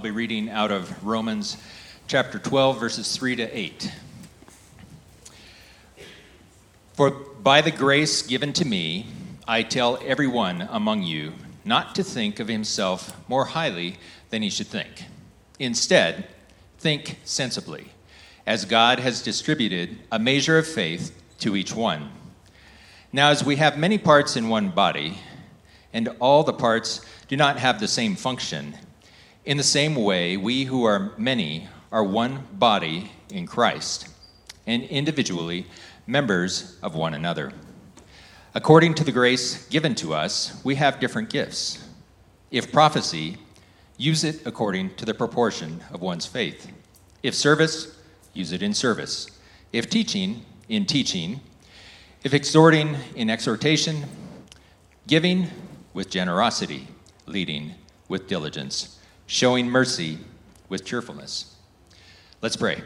I'll be reading out of Romans chapter 12, verses 3 to 8. For by the grace given to me, I tell everyone among you not to think of himself more highly than he should think. Instead, think sensibly, as God has distributed a measure of faith to each one. Now, as we have many parts in one body, and all the parts do not have the same function, in the same way, we who are many are one body in Christ, and individually members of one another. According to the grace given to us, we have different gifts. If prophecy, use it according to the proportion of one's faith. If service, use it in service. If teaching, in teaching. If exhorting, in exhortation. Giving, with generosity. Leading, with diligence. Showing mercy, with cheerfulness. Let's pray.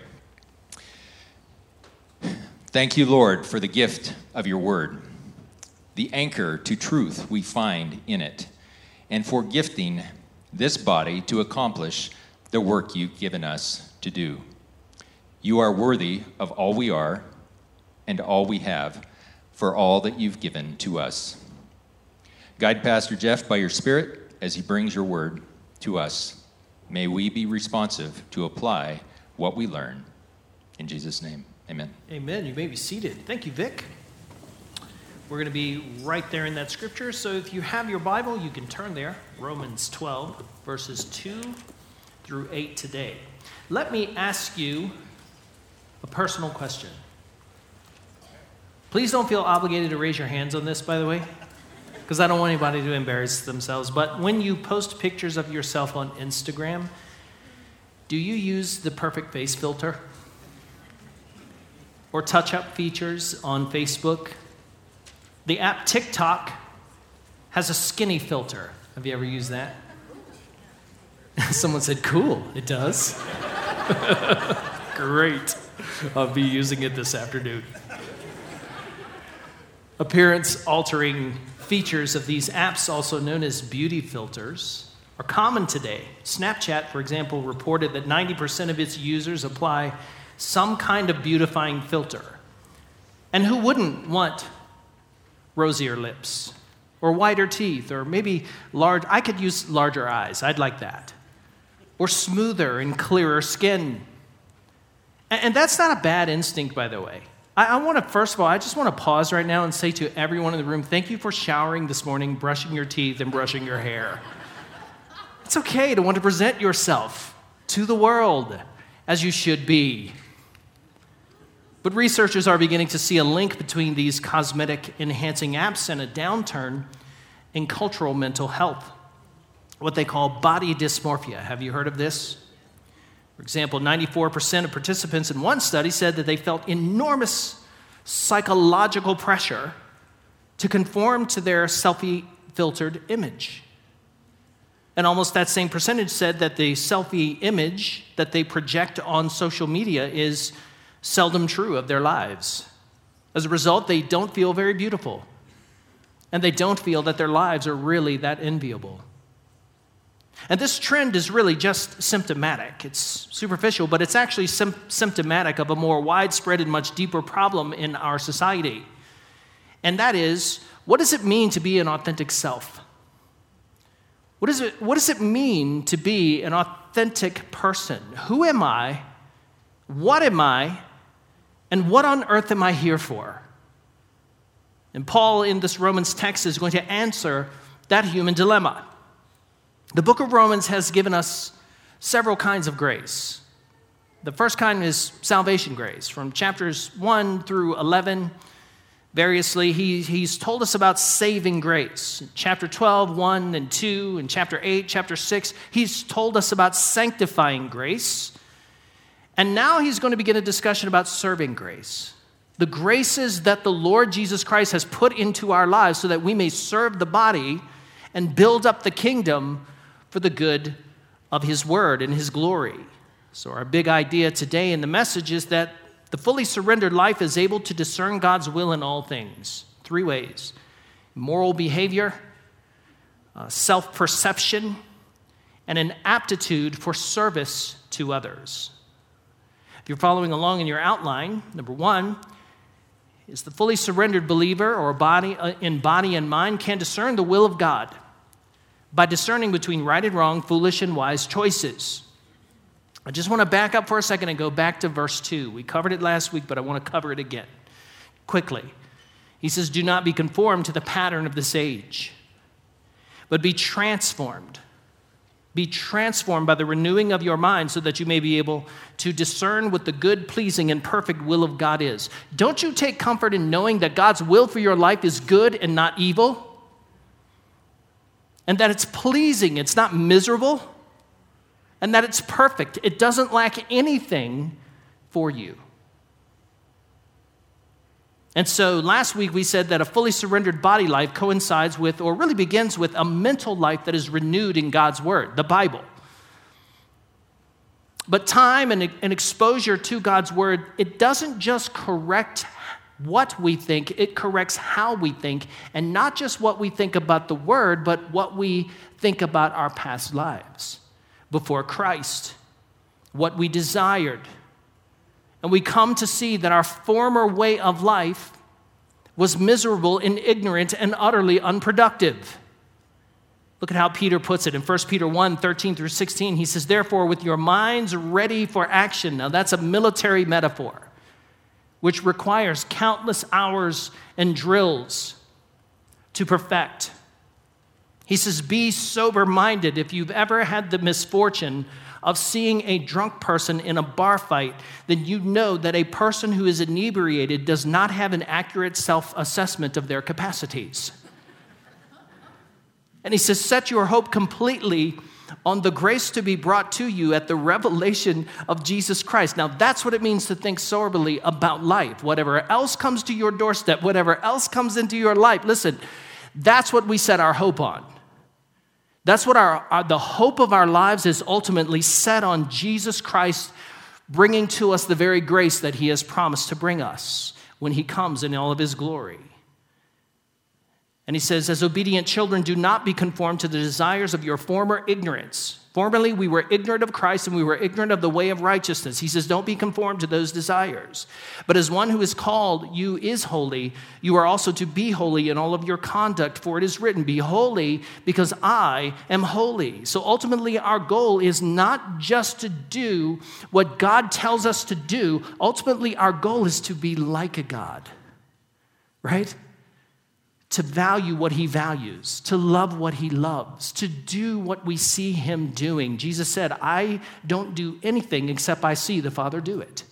Thank you, Lord, for the gift of your word, the anchor to truth we find in it, and for gifting this body to accomplish the work you've given us to do. You are worthy of all we are and all we have for all that you've given to us. Guide Pastor Jeff by your Spirit as he brings your word to us. May we be responsive to apply what we learn. In Jesus' name. Amen. Amen. You may be seated. Thank you, Vic. We're going to be right there in that scripture. So if you have your Bible, you can turn there. Romans 12, verses 2 through 8 today. Let me ask you a personal question. Please don't feel obligated to raise your hands on this, by the way, because I don't want anybody to embarrass themselves. But when you post pictures of yourself on Instagram, do you use the perfect face filter? or touch up features on Facebook. The app TikTok has a skinny filter. Have you ever used that? Someone said, cool, it does. Great. I'll be using it this afternoon. Appearance altering features of these apps, also known as beauty filters, are common today. Snapchat, for example, reported that 90% of its users apply some kind of beautifying filter. And who wouldn't want rosier lips or whiter teeth or maybe large, I could use larger eyes, I'd like that. Or smoother and clearer skin. And that's not a bad instinct, by the way. I, I want to, first of all, I just want to pause right now and say to everyone in the room, thank you for showering this morning, brushing your teeth, and brushing your hair. It's okay to want to present yourself to the world as you should be. But researchers are beginning to see a link between these cosmetic enhancing apps and a downturn in cultural mental health, what they call body dysmorphia. Have you heard of this? For example, 94% of participants in one study said that they felt enormous psychological pressure to conform to their selfie filtered image. And almost that same percentage said that the selfie image that they project on social media is seldom true of their lives. As a result, they don't feel very beautiful, and they don't feel that their lives are really that enviable. And this trend is really just symptomatic. It's superficial, but it's actually sim- symptomatic of a more widespread and much deeper problem in our society. And that is what does it mean to be an authentic self? What, is it, what does it mean to be an authentic person? Who am I? What am I? And what on earth am I here for? And Paul, in this Romans text, is going to answer that human dilemma. The book of Romans has given us several kinds of grace. The first kind is salvation grace. From chapters 1 through 11, variously, he, he's told us about saving grace. chapter 12, 1 and 2, and chapter 8, chapter 6, he's told us about sanctifying grace. And now he's going to begin a discussion about serving grace. The graces that the Lord Jesus Christ has put into our lives so that we may serve the body and build up the kingdom for the good of his word and his glory. So, our big idea today in the message is that the fully surrendered life is able to discern God's will in all things. Three ways moral behavior, uh, self perception, and an aptitude for service to others. If you're following along in your outline, number one is the fully surrendered believer or body uh, in body and mind can discern the will of God by discerning between right and wrong, foolish and wise choices. I just want to back up for a second and go back to verse 2. We covered it last week, but I want to cover it again quickly. He says, Do not be conformed to the pattern of this age, but be transformed. Be transformed by the renewing of your mind so that you may be able to discern what the good, pleasing, and perfect will of God is. Don't you take comfort in knowing that God's will for your life is good and not evil? And that it's pleasing, it's not miserable, and that it's perfect. It doesn't lack anything for you. And so last week we said that a fully surrendered body life coincides with, or really begins with, a mental life that is renewed in God's Word, the Bible. But time and, and exposure to God's Word, it doesn't just correct what we think, it corrects how we think, and not just what we think about the Word, but what we think about our past lives before Christ, what we desired and we come to see that our former way of life was miserable and ignorant and utterly unproductive. Look at how Peter puts it in 1 Peter 1 13 through 16. He says, Therefore, with your minds ready for action. Now, that's a military metaphor, which requires countless hours and drills to perfect. He says, Be sober minded. If you've ever had the misfortune of seeing a drunk person in a bar fight, then you know that a person who is inebriated does not have an accurate self assessment of their capacities. And he says, Set your hope completely on the grace to be brought to you at the revelation of Jesus Christ. Now, that's what it means to think soberly about life. Whatever else comes to your doorstep, whatever else comes into your life, listen, that's what we set our hope on. That's what our, our, the hope of our lives is ultimately set on Jesus Christ bringing to us the very grace that he has promised to bring us when he comes in all of his glory. And he says, As obedient children, do not be conformed to the desires of your former ignorance Formerly, we were ignorant of Christ and we were ignorant of the way of righteousness. He says, Don't be conformed to those desires. But as one who is called you is holy, you are also to be holy in all of your conduct, for it is written, Be holy because I am holy. So ultimately, our goal is not just to do what God tells us to do, ultimately, our goal is to be like a God, right? To value what he values, to love what he loves, to do what we see him doing. Jesus said, I don't do anything except I see the Father do it.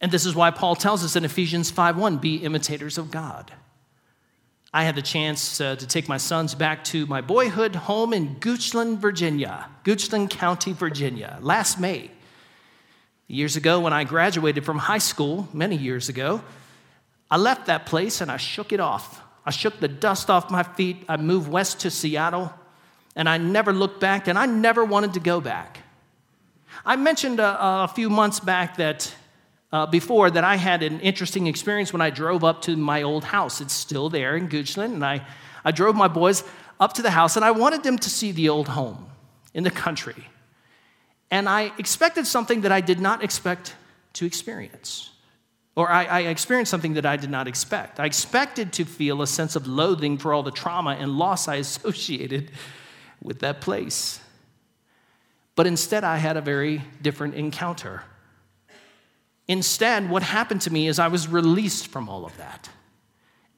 And this is why Paul tells us in Ephesians 5:1, be imitators of God. I had the chance uh, to take my sons back to my boyhood home in Goochland, Virginia, Goochland County, Virginia, last May. Years ago, when I graduated from high school, many years ago, I left that place and I shook it off. I shook the dust off my feet. I moved west to Seattle and I never looked back and I never wanted to go back. I mentioned a, a few months back that uh, before that I had an interesting experience when I drove up to my old house. It's still there in Goochland, and I, I drove my boys up to the house and I wanted them to see the old home in the country. And I expected something that I did not expect to experience. Or I, I, experienced something that I did not expect. I expected to feel a sense of loathing for all the trauma and loss I associated with that place. But instead, I had a very different encounter. Instead, what happened to me is I was released from all of that.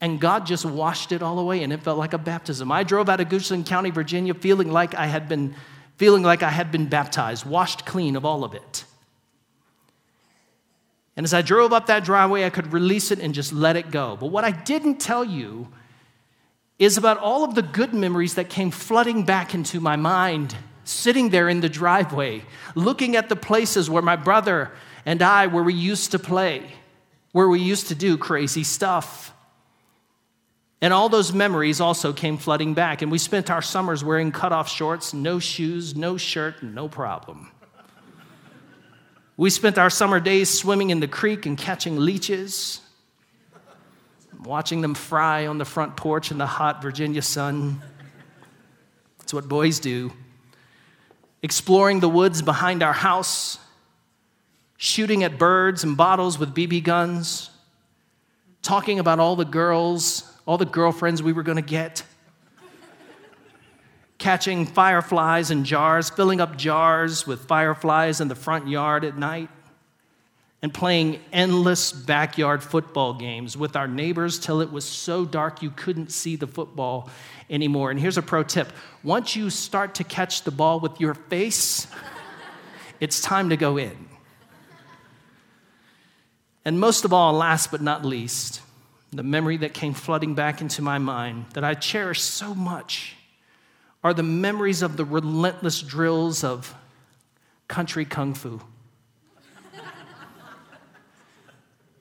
And God just washed it all away, and it felt like a baptism. I drove out of Goochland County, Virginia, feeling like I had been, feeling like I had been baptized, washed clean of all of it. And as I drove up that driveway, I could release it and just let it go. But what I didn't tell you is about all of the good memories that came flooding back into my mind, sitting there in the driveway, looking at the places where my brother and I, where we used to play, where we used to do crazy stuff. And all those memories also came flooding back. And we spent our summers wearing cutoff shorts, no shoes, no shirt, no problem. We spent our summer days swimming in the creek and catching leeches, watching them fry on the front porch in the hot Virginia sun. It's what boys do. Exploring the woods behind our house, shooting at birds and bottles with BB guns, talking about all the girls, all the girlfriends we were going to get, catching fireflies in jars, filling up jars with fireflies in the front yard at night, and playing endless backyard football games with our neighbors till it was so dark you couldn't see the football anymore. And here's a pro tip once you start to catch the ball with your face, it's time to go in. And most of all, last but not least, the memory that came flooding back into my mind that I cherish so much are the memories of the relentless drills of country kung fu.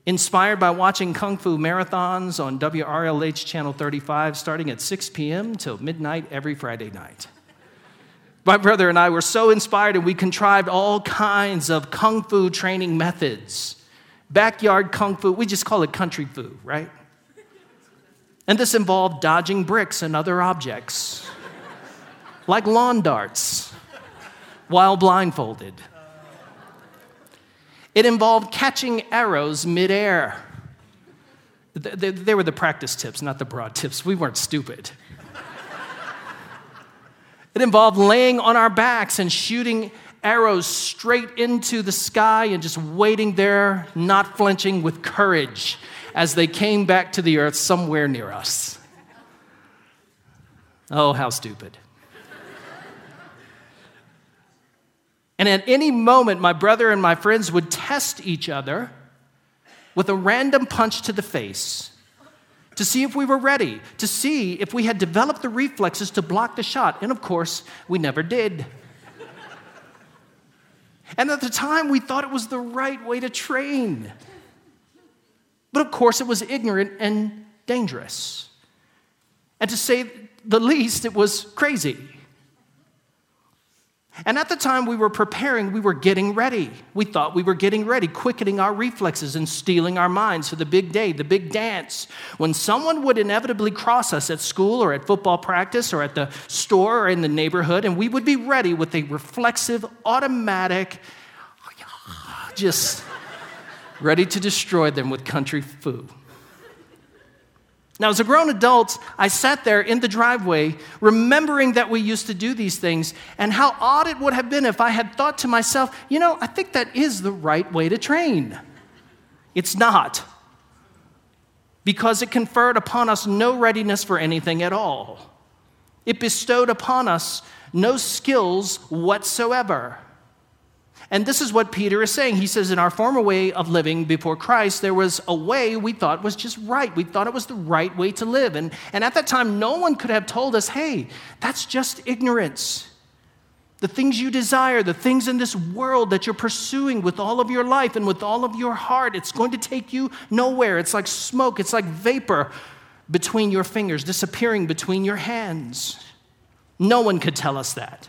Inspired by watching kung fu marathons on WRLH Channel 35 starting at 6 p.m. till midnight every Friday night. My brother and I were so inspired and we contrived all kinds of kung fu training methods. Backyard kung fu, we just call it country fu, right? And this involved dodging bricks and other objects, like lawn darts, while blindfolded. It involved catching arrows midair. They were the practice tips, not the broad tips. We weren't stupid. It involved laying on our backs and shooting arrows straight into the sky and just waiting there, not flinching with courage as they came back to the earth somewhere near us. Oh, how stupid. And at any moment, my brother and my friends would test each other with a random punch to the face to see if we were ready, to see if we had developed the reflexes to block the shot. And of course, we never did. and at the time, we thought it was the right way to train. But of course, it was ignorant and dangerous. And to say the least, it was crazy. And at the time we were preparing, we were getting ready. We thought we were getting ready, quickening our reflexes and steeling our minds for the big day, the big dance. When someone would inevitably cross us at school or at football practice or at the store or in the neighborhood, and we would be ready with a reflexive, automatic, just ready to destroy them with country fu. Now, as a grown adult, I sat there in the driveway remembering that we used to do these things and how odd it would have been if I had thought to myself, you know, I think that is the right way to train. It's not, because it conferred upon us no readiness for anything at all. It bestowed upon us no skills whatsoever. And this is what Peter is saying. He says, In our former way of living before Christ, there was a way we thought was just right. We thought it was the right way to live. And, and at that time, no one could have told us, hey, that's just ignorance. The things you desire, the things in this world that you're pursuing with all of your life and with all of your heart, it's going to take you nowhere. It's like smoke, it's like vapor between your fingers, disappearing between your hands. No one could tell us that.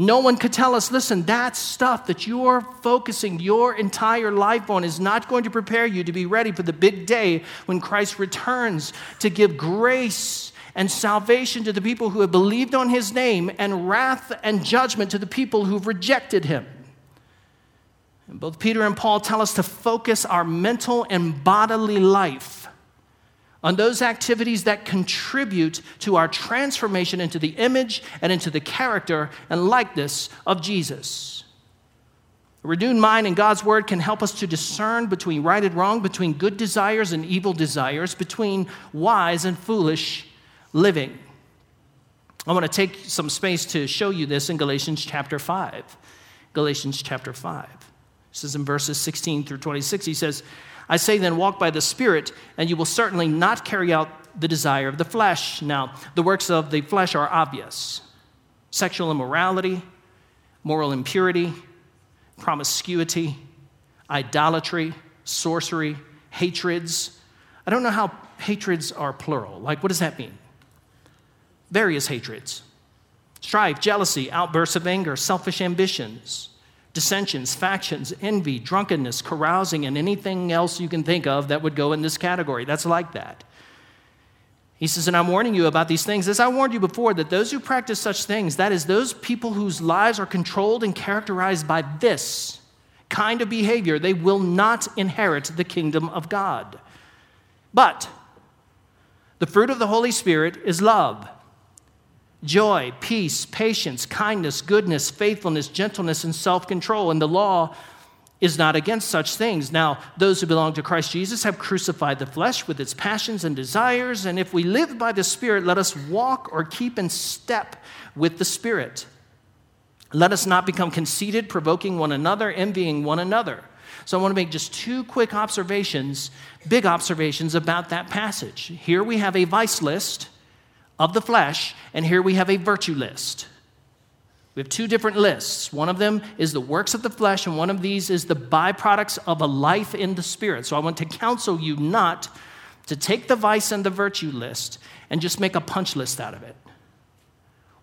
No one could tell us, listen, that stuff that you're focusing your entire life on is not going to prepare you to be ready for the big day when Christ returns to give grace and salvation to the people who have believed on his name and wrath and judgment to the people who've rejected him. And both Peter and Paul tell us to focus our mental and bodily life on those activities that contribute to our transformation into the image and into the character and likeness of Jesus. A renewed mind in God's word can help us to discern between right and wrong, between good desires and evil desires, between wise and foolish living. I want to take some space to show you this in Galatians chapter 5. Galatians chapter 5. This is in verses 16 through 26. He says, I say then, walk by the Spirit, and you will certainly not carry out the desire of the flesh. Now, the works of the flesh are obvious sexual immorality, moral impurity, promiscuity, idolatry, sorcery, hatreds. I don't know how hatreds are plural. Like, what does that mean? Various hatreds strife, jealousy, outbursts of anger, selfish ambitions dissensions, factions, envy, drunkenness, carousing, and anything else you can think of that would go in this category. That's like that. He says, And I'm warning you about these things, as I warned you before, that those who practice such things, that is, those people whose lives are controlled and characterized by this kind of behavior, they will not inherit the kingdom of God. But the fruit of the Holy Spirit is love, joy, peace, patience, kindness, goodness, faithfulness, gentleness, and self control. And the law is not against such things. Now, those who belong to Christ Jesus have crucified the flesh with its passions and desires. And if we live by the Spirit, let us walk or keep in step with the Spirit. Let us not become conceited, provoking one another, envying one another. So I want to make just two quick observations, big observations about that passage. Here we have a vice list of the flesh, and here we have a virtue list. We have two different lists. One of them is the works of the flesh, and one of these is the byproducts of a life in the spirit. So I want to counsel you not to take the vice and the virtue list and just make a punch list out of it.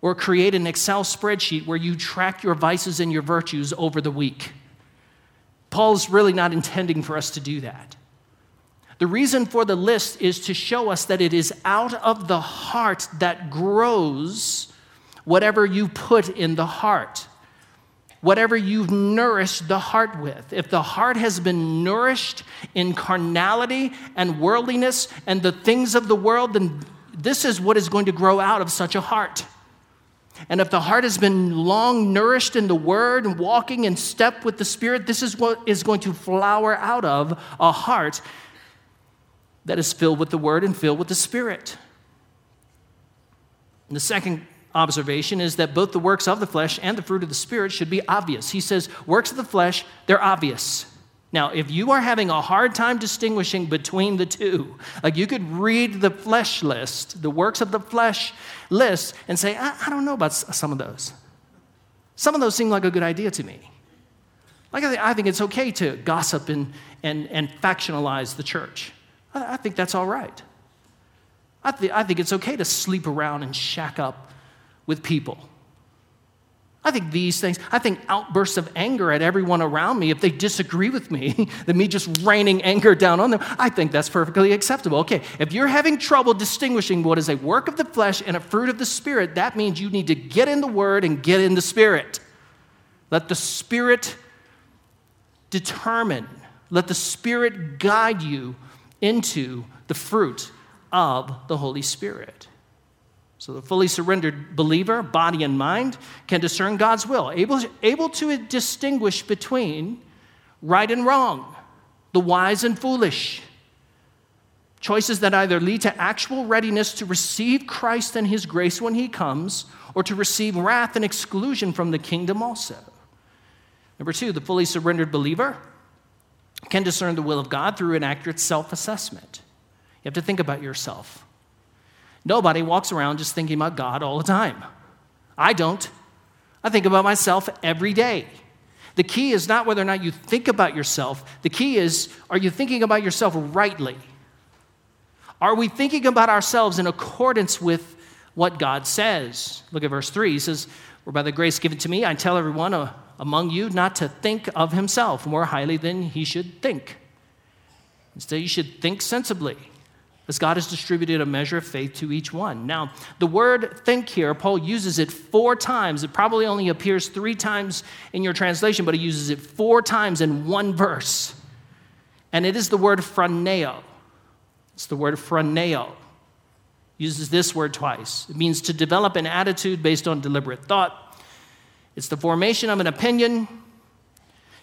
Or create an Excel spreadsheet where you track your vices and your virtues over the week. Paul's really not intending for us to do that. The reason for the list is to show us that it is out of the heart that grows whatever you put in the heart, whatever you've nourished the heart with. If the heart has been nourished in carnality and worldliness and the things of the world, then this is what is going to grow out of such a heart. And if the heart has been long nourished in the Word and walking in step with the Spirit, this is what is going to flower out of a heart that is filled with the Word and filled with the Spirit. And the second observation is that both the works of the flesh and the fruit of the Spirit should be obvious. He says, works of the flesh, they're obvious. Now, if you are having a hard time distinguishing between the two, like you could read the flesh list, the works of the flesh list, and say, I, I don't know about some of those. Some of those seem like a good idea to me. Like, I think, it's okay to gossip and, and, and factionalize the church. I, think that's all right. I, th- I think it's okay to sleep around and shack up with people. I think these things, I think outbursts of anger at everyone around me, if they disagree with me, than me just raining anger down on them, I think that's perfectly acceptable. Okay, if you're having trouble distinguishing what is a work of the flesh and a fruit of the Spirit, that means you need to get in the Word and get in the Spirit. Let the Spirit determine, let the Spirit guide you into the fruit of the Holy Spirit. So the fully surrendered believer, body and mind, can discern God's will, able, able to distinguish between right and wrong, the wise and foolish. Choices that either lead to actual readiness to receive Christ and his grace when he comes, or to receive wrath and exclusion from the kingdom also. Number two, the fully surrendered believer can discern the will of God through an accurate self assessment. You have to think about yourself. Nobody walks around just thinking about God all the time. I don't. I think about myself every day. The key is not whether or not you think about yourself, the key is are you thinking about yourself rightly? Are we thinking about ourselves in accordance with what God says? Look at verse 3. He says, For by the grace given to me, I tell everyone uh, among you not to think of himself more highly than he should think. Instead, you should think sensibly as God has distributed a measure of faith to each one. Now, the word think here, Paul uses it four times. It probably only appears three times in your translation, but he uses it four times in one verse. And it is the word phroneo. It's the word phroneo. Uses this word twice. It means to develop an attitude based on deliberate thought. It's the formation of an opinion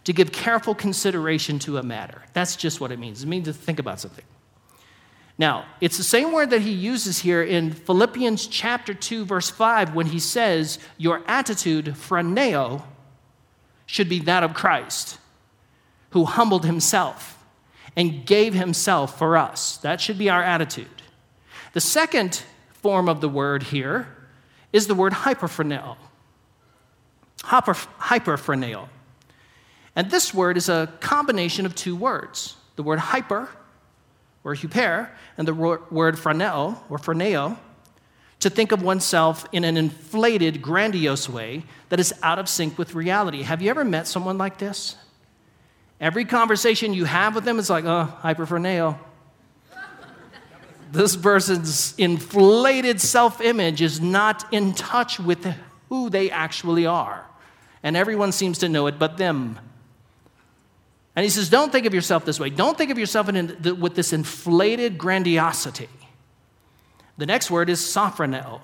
to give careful consideration to a matter. That's just what it means. It means to think about something. Now, it's the same word that he uses here in Philippians chapter 2, verse 5, when he says, Your attitude, phroneo, should be that of Christ, who humbled himself and gave himself for us. That should be our attitude. The second form of the word here is the word hyperphroneo. Hyper, hyperphroneo. And this word is a combination of two words the word hyper or huper, and the word phroneo, or phroneo, to think of oneself in an inflated, grandiose way that is out of sync with reality. Have you ever met someone like this? Every conversation you have with them is like, oh, hyperphroneo. This person's inflated self image is not in touch with who they actually are. And everyone seems to know it but them. And he says, Don't think of yourself this way. Don't think of yourself in, with this inflated grandiosity. The next word is sophroneo.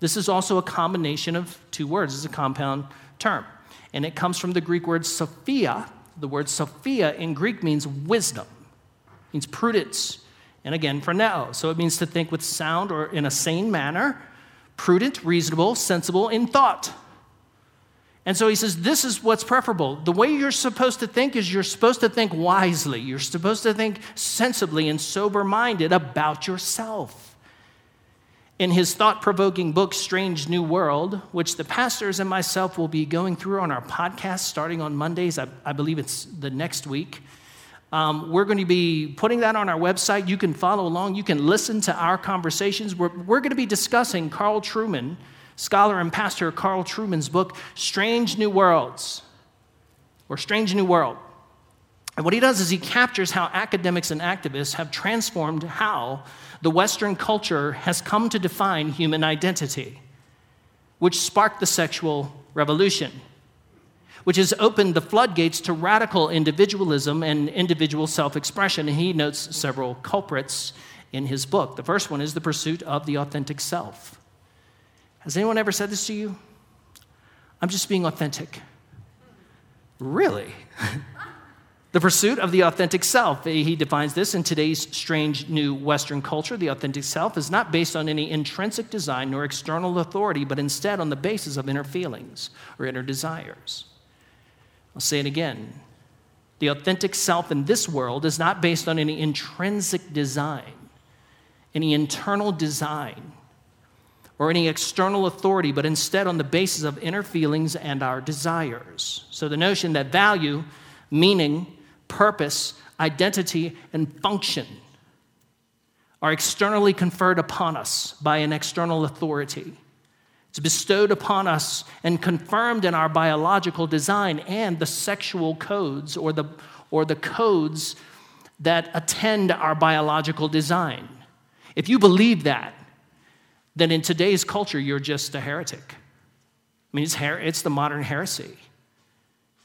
This is also a combination of two words, it's a compound term. And it comes from the Greek word sophia. The word sophia in Greek means wisdom, means prudence. And again, phroneo. So it means to think with sound or in a sane manner, prudent, reasonable, sensible in thought. And so he says, This is what's preferable. The way you're supposed to think is you're supposed to think wisely. You're supposed to think sensibly and sober minded about yourself. In his thought provoking book, Strange New World, which the pastors and myself will be going through on our podcast starting on Mondays, I, I believe it's the next week. Um, we're going to be putting that on our website. You can follow along. You can listen to our conversations. We're, we're going to be discussing Carl Trueman scholar and pastor Carl Trueman's book, Strange New Worlds, or Strange New World. And what he does is he captures how academics and activists have transformed how the Western culture has come to define human identity, which sparked the sexual revolution, which has opened the floodgates to radical individualism and individual self expression. And he notes several culprits in his book. The first one is the pursuit of the authentic self. Has anyone ever said this to you? I'm just being authentic. Really? the pursuit of the authentic self. He defines this in today's strange new Western culture. The authentic self is not based on any intrinsic design nor external authority, but instead on the basis of inner feelings or inner desires. I'll say it again. The authentic self in this world is not based on any intrinsic design, any internal design or any external authority, but instead on the basis of inner feelings and our desires. So the notion that value, meaning, purpose, identity, and function are externally conferred upon us by an external authority. It's bestowed upon us and confirmed in our biological design and the sexual codes or the, or the codes that attend our biological design. If you believe that, then in today's culture, you're just a heretic. I mean, it's, her- it's the modern heresy.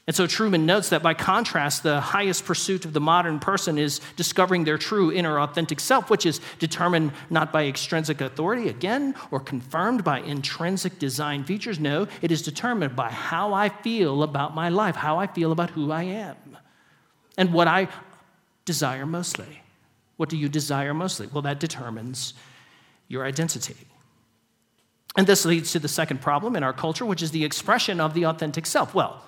And so Trueman notes that by contrast, the highest pursuit of the modern person is discovering their true inner authentic self, which is determined not by extrinsic authority, again, or confirmed by intrinsic design features. No, it is determined by how I feel about my life, how I feel about who I am, and what I desire mostly. What do you desire mostly? Well, that determines your identity. And this leads to the second problem in our culture, which is the expression of the authentic self. Well,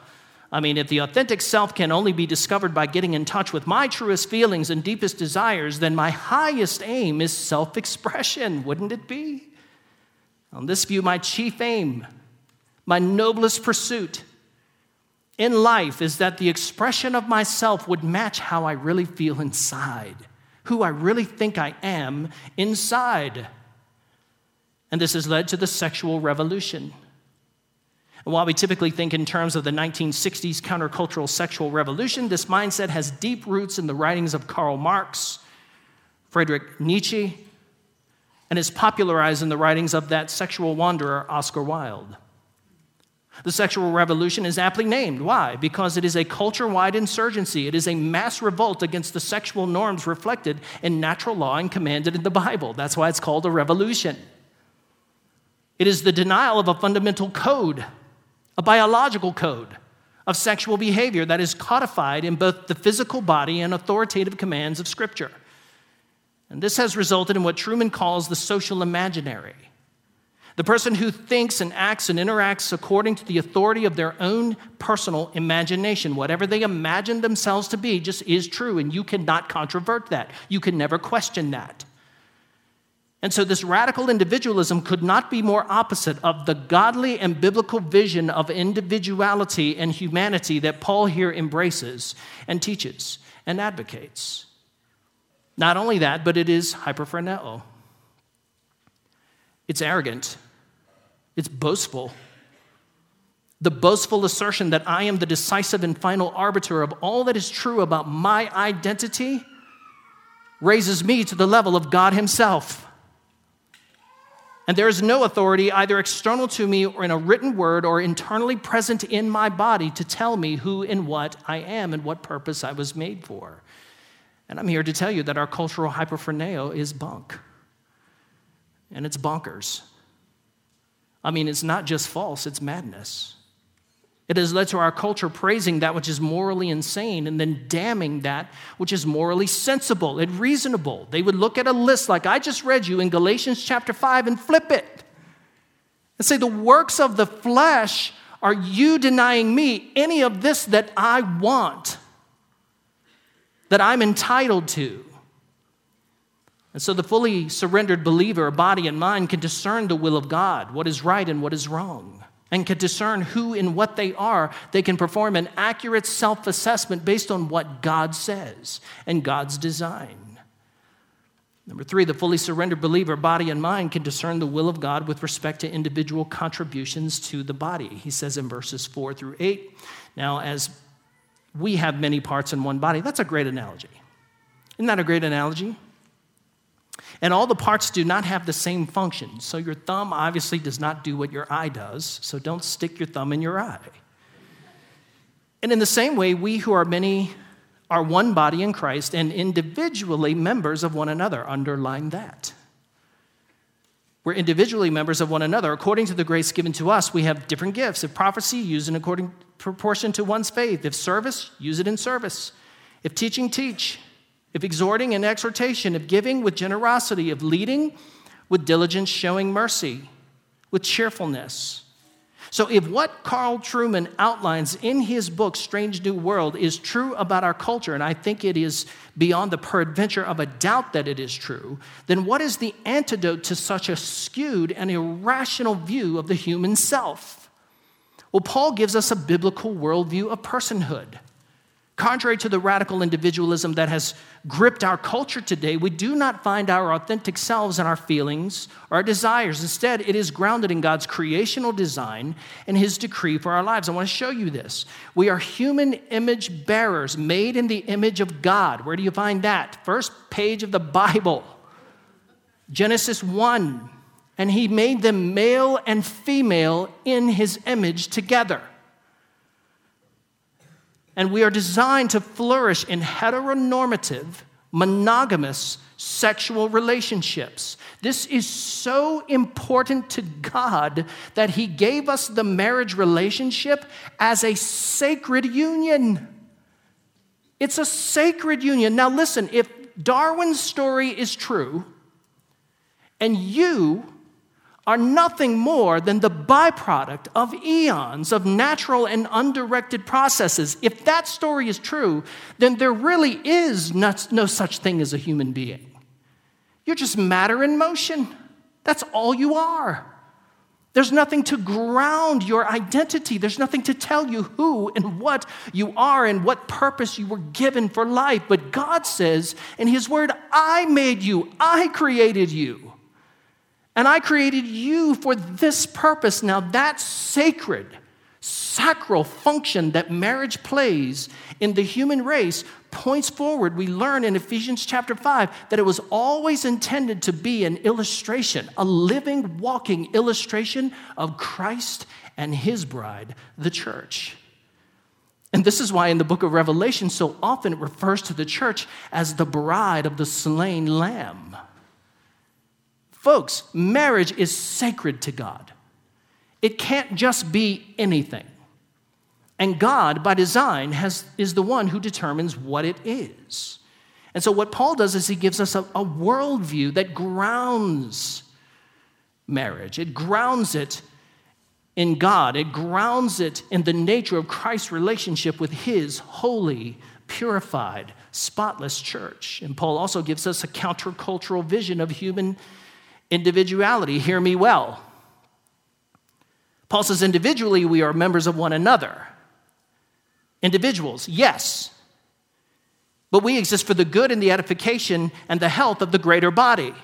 I mean, if the authentic self can only be discovered by getting in touch with my truest feelings and deepest desires, then my highest aim is self expression, wouldn't it be? On this view, my chief aim, my noblest pursuit in life is that the expression of myself would match how I really feel inside, who I really think I am inside. And this has led to the sexual revolution. And while we typically think in terms of the 1960s countercultural sexual revolution, this mindset has deep roots in the writings of Karl Marx, Friedrich Nietzsche, and is popularized in the writings of that sexual wanderer, Oscar Wilde. The sexual revolution is aptly named. Why? Because it is a culture wide insurgency. It is a mass revolt against the sexual norms reflected in natural law and commanded in the Bible. That's why it's called a revolution. It is the denial of a fundamental code, a biological code of sexual behavior that is codified in both the physical body and authoritative commands of Scripture. And this has resulted in what Trueman calls the social imaginary. The person who thinks and acts and interacts according to the authority of their own personal imagination. Whatever they imagine themselves to be just is true, and you cannot controvert that. You can never question that. And so, this radical individualism could not be more opposite of the godly and biblical vision of individuality and humanity that Paul here embraces and teaches and advocates. Not only that, but it is hyperphroneo. It's arrogant, it's boastful. The boastful assertion that I am the decisive and final arbiter of all that is true about my identity raises me to the level of God Himself. And there is no authority, either external to me or in a written word or internally present in my body, to tell me who and what I am and what purpose I was made for. And I'm here to tell you that our cultural hyperphroneo is bunk. And it's bonkers. I mean, it's not just false, it's madness. It has led to our culture praising that which is morally insane and then damning that which is morally sensible and reasonable. They would look at a list like I just read you in Galatians chapter 5 and flip it and say, The works of the flesh are you denying me any of this that I want, that I'm entitled to. And so the fully surrendered believer, body and mind, can discern the will of God, what is right and what is wrong and can discern who and what they are, they can perform an accurate self assessment based on what God says and God's design. Number three, the fully surrendered believer, body and mind, can discern the will of God with respect to individual contributions to the body. He says in verses four through eight. Now, as we have many parts in one body, that's a great analogy. Isn't that a great analogy? And all the parts do not have the same function. So your thumb obviously does not do what your eye does. So don't stick your thumb in your eye. And in the same way, we who are many are one body in Christ and individually members of one another. Underline that. We're individually members of one another. According to the grace given to us, we have different gifts. If prophecy, use it in according proportion to one's faith. If service, use it in service. If teaching, teach if exhorting and exhortation, of giving with generosity, of leading with diligence, showing mercy, with cheerfulness. So, if what Carl Trueman outlines in his book, Strange New World, is true about our culture, and I think it is beyond the peradventure of a doubt that it is true, then what is the antidote to such a skewed and irrational view of the human self? Well, Paul gives us a biblical worldview of personhood. Contrary to the radical individualism that has gripped our culture today, we do not find our authentic selves in our feelings or our desires. Instead, it is grounded in God's creational design and His decree for our lives. I want to show you this. We are human image bearers, made in the image of God. Where do you find that? First page of the Bible, Genesis 1. And He made them male and female in His image together. And we are designed to flourish in heteronormative, monogamous sexual relationships. This is so important to God that He gave us the marriage relationship as a sacred union. It's a sacred union. Now, listen, if Darwin's story is true, and you are nothing more than the byproduct of eons of natural and undirected processes. If that story is true, then there really is not, no such thing as a human being. You're just matter in motion. That's all you are. There's nothing to ground your identity. There's nothing to tell you who and what you are and what purpose you were given for life. But God says in His Word, I made you, I created you. And I created you for this purpose. Now, that sacred, sacral function that marriage plays in the human race points forward. We learn in Ephesians chapter 5 that it was always intended to be an illustration, a living, walking illustration of Christ and his bride, the church. And this is why in the book of Revelation, so often it refers to the church as the bride of the slain lamb. Folks, marriage is sacred to God. It can't just be anything. And God, by design, has, is the one who determines what it is. And so, what Paul does is he gives us a, a worldview that grounds marriage, it grounds it in God, it grounds it in the nature of Christ's relationship with his holy, purified, spotless church. And Paul also gives us a countercultural vision of human individuality. Hear me well. Paul says, individually, we are members of one another. Individuals, yes. But we exist for the good and the edification and the health of the greater body.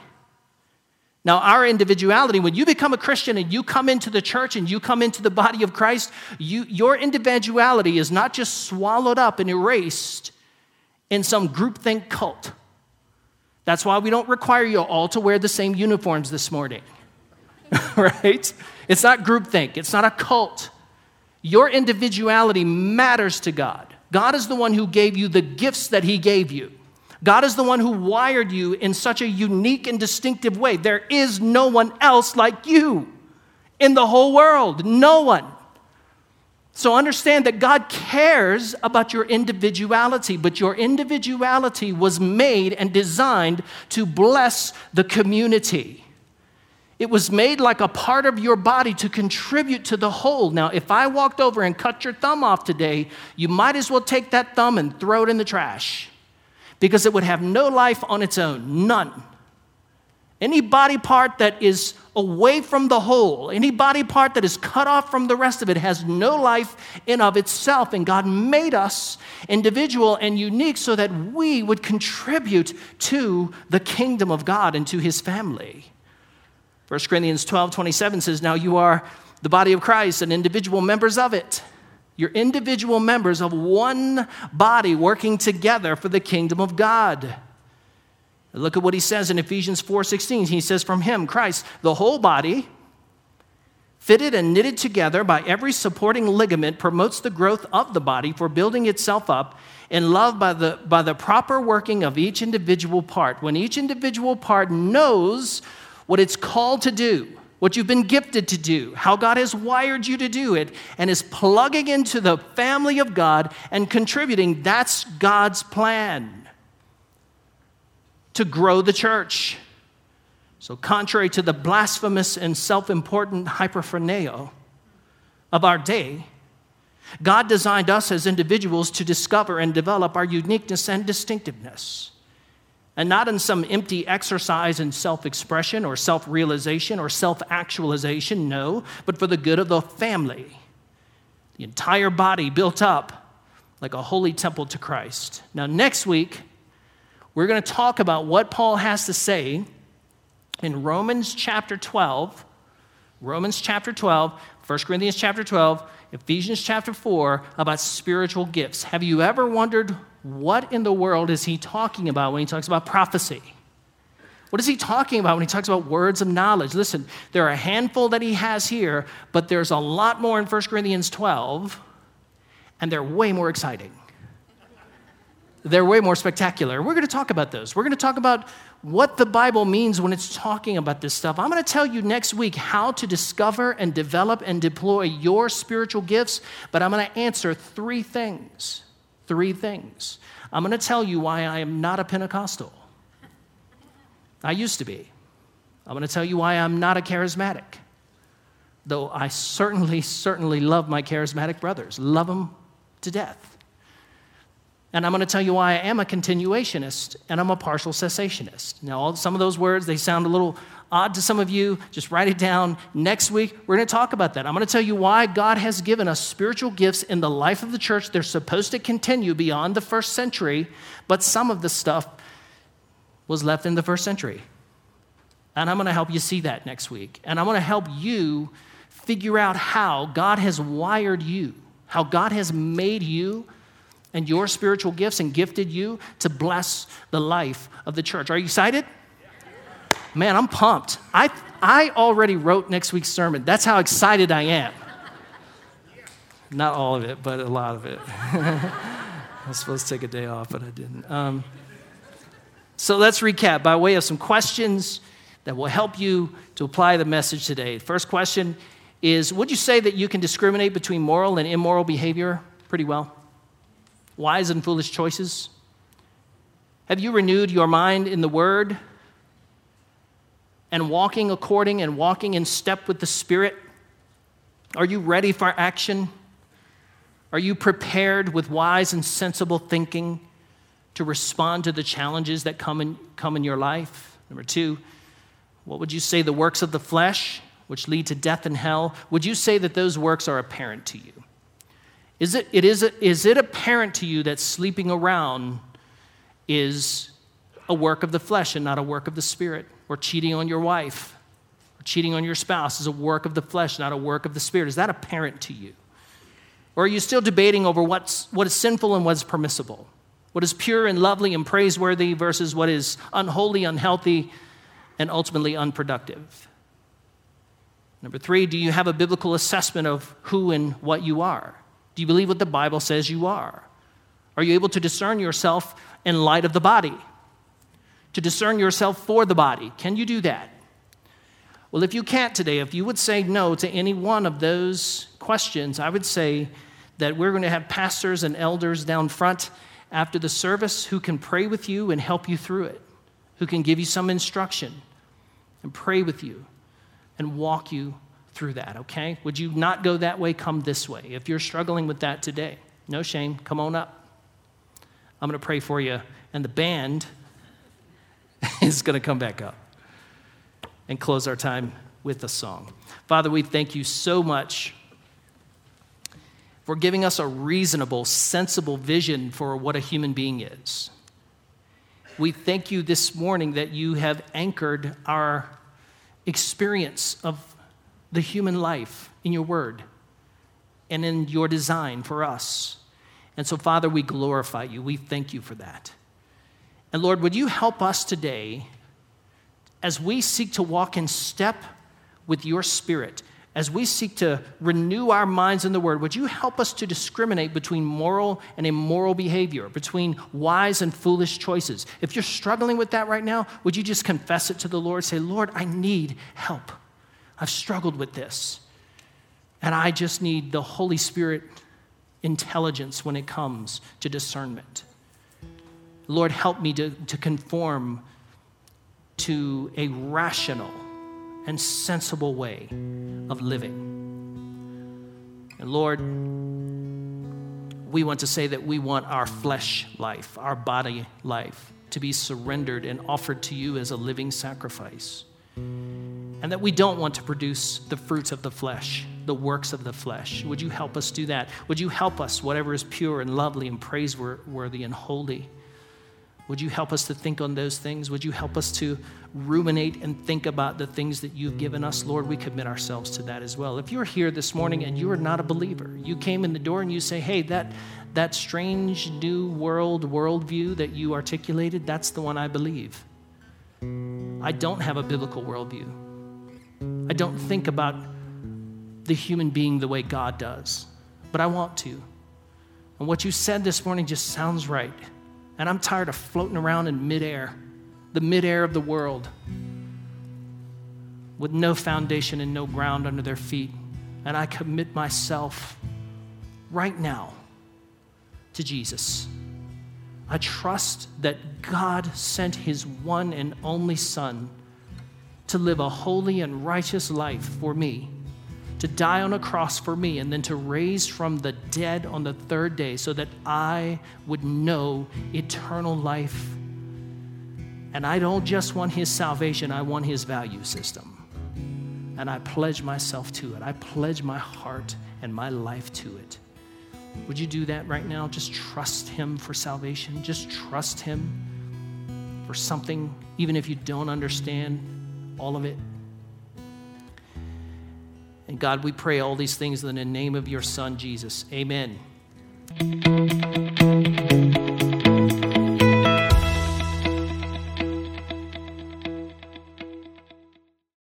Now, our individuality, when you become a Christian and you come into the church and you come into the body of Christ, you, your individuality is not just swallowed up and erased in some groupthink cult. That's why we don't require you all to wear the same uniforms this morning. right? It's not groupthink, it's not a cult. Your individuality matters to God. God is the one who gave you the gifts that He gave you. God is the one who wired you in such a unique and distinctive way. There is no one else like you in the whole world. No one. So understand that God cares about your individuality, but your individuality was made and designed to bless the community. It was made like a part of your body to contribute to the whole. Now, if I walked over and cut your thumb off today, you might as well take that thumb and throw it in the trash because it would have no life on its own, none. Any body part that is away from the whole, any body part that is cut off from the rest of it has no life in of itself. And God made us individual and unique so that we would contribute to the kingdom of God and to his family. 1 Corinthians 12 27 says, Now you are the body of Christ and individual members of it. You're individual members of one body working together for the kingdom of God. Look at what he says in Ephesians 4:16. He says from him, Christ, the whole body fitted and knitted together by every supporting ligament promotes the growth of the body for building itself up in love by the, by the proper working of each individual part. When each individual part knows what it's called to do, what you've been gifted to do, how God has wired you to do it, and is plugging into the family of God and contributing, that's God's plan to grow the church. So, contrary to the blasphemous and self important hyperphroneo of our day, God designed us as individuals to discover and develop our uniqueness and distinctiveness. And not in some empty exercise in self expression or self realization or self actualization, no, but for the good of the family. The entire body built up like a holy temple to Christ. Now, next week, we're going to talk about what Paul has to say in Romans chapter 12, Romans chapter 12, 1 Corinthians chapter 12, Ephesians chapter 4 about spiritual gifts. Have you ever wondered what in the world is he talking about when he talks about prophecy? What is he talking about when he talks about words of knowledge? Listen, there are a handful that he has here, but there's a lot more in 1 Corinthians 12, and they're way more exciting. They're way more spectacular. We're going to talk about those. We're going to talk about what the Bible means when it's talking about this stuff. I'm going to tell you next week how to discover and develop and deploy your spiritual gifts, but I'm going to answer three things. Three things. I'm going to tell you why I am not a Pentecostal. I used to be. I'm going to tell you why I'm not a charismatic, though I certainly, certainly love my charismatic brothers, love them to death. And I'm going to tell you why I am a continuationist and I'm a partial cessationist. Now, some of those words, they sound a little odd to some of you. Just write it down. Next week, we're going to talk about that. I'm going to tell you why God has given us spiritual gifts in the life of the church. They're supposed to continue beyond the first century, but some of the stuff was left in the first century. And I'm going to help you see that next week. And I'm going to help you figure out how God has wired you, how God has made you and your spiritual gifts and gifted you to bless the life of the church. Are you excited? Man, I'm pumped. I, I already wrote next week's sermon. That's how excited I am. Not all of it, but a lot of it. I was supposed to take a day off, but I didn't. Um, so let's recap by way of some questions that will help you to apply the message today. First question is Would you say that you can discriminate between moral and immoral behavior pretty well? Wise and foolish choices? Have you renewed your mind in the Word and walking according and walking in step with the Spirit? Are you ready for action? Are you prepared with wise and sensible thinking to respond to the challenges that come in, come in your life? Number two, what would you say the works of the flesh, which lead to death and hell, would you say that those works are apparent to you? Is it, it is, is it apparent to you that sleeping around is a work of the flesh and not a work of the spirit? Or cheating on your wife or cheating on your spouse is a work of the flesh, not a work of the spirit? Is that apparent to you? Or are you still debating over what's, what is sinful and what's permissible? What is pure and lovely and praiseworthy versus what is unholy, unhealthy, and ultimately unproductive? Number three, do you have a biblical assessment of who and what you are? Do you believe what the Bible says you are? Are you able to discern yourself in light of the body? To discern yourself for the body? Can you do that? Well, if you can't today, if you would say no to any one of those questions, I would say that we're going to have pastors and elders down front after the service who can pray with you and help you through it, who can give you some instruction and pray with you and walk you through that, okay? Would you not go that way? Come this way. If you're struggling with that today, no shame, come on up. I'm going to pray for you, and the band is going to come back up and close our time with a song. Father, we thank you so much for giving us a reasonable, sensible vision for what a human being is. We thank you this morning that you have anchored our experience of the human life in your word and in your design for us. And so, Father, we glorify you. We thank you for that. And Lord, would you help us today as we seek to walk in step with your spirit, as we seek to renew our minds in the word, would you help us to discriminate between moral and immoral behavior, between wise and foolish choices? If you're struggling with that right now, would you just confess it to the Lord? Say, Lord, I need help. I've struggled with this. And I just need the Holy Spirit intelligence when it comes to discernment. Lord, help me to, to conform to a rational and sensible way of living. And Lord, we want to say that we want our flesh life, our body life, to be surrendered and offered to you as a living sacrifice and that we don't want to produce the fruits of the flesh, the works of the flesh. Would you help us do that? Would you help us, whatever is pure and lovely and praiseworthy and holy? Would you help us to think on those things? Would you help us to ruminate and think about the things that you've given us? Lord, we commit ourselves to that as well. If you're here this morning and you are not a believer, you came in the door and you say, hey, that, that strange new world worldview that you articulated, that's the one I believe. I don't have a biblical worldview. I don't think about the human being the way God does, but I want to. And what you said this morning just sounds right. And I'm tired of floating around in midair, the midair of the world, with no foundation and no ground under their feet. And I commit myself right now to Jesus. I trust that God sent his one and only Son to live a holy and righteous life for me, to die on a cross for me, and then to raise from the dead on the third day so that I would know eternal life. And I don't just want his salvation, I want his value system. And I pledge myself to it. I pledge my heart and my life to it. Would you do that right now? Just trust Him for salvation. Just trust Him for something, even if you don't understand all of it. And God, we pray all these things in the name of your Son, Jesus. Amen.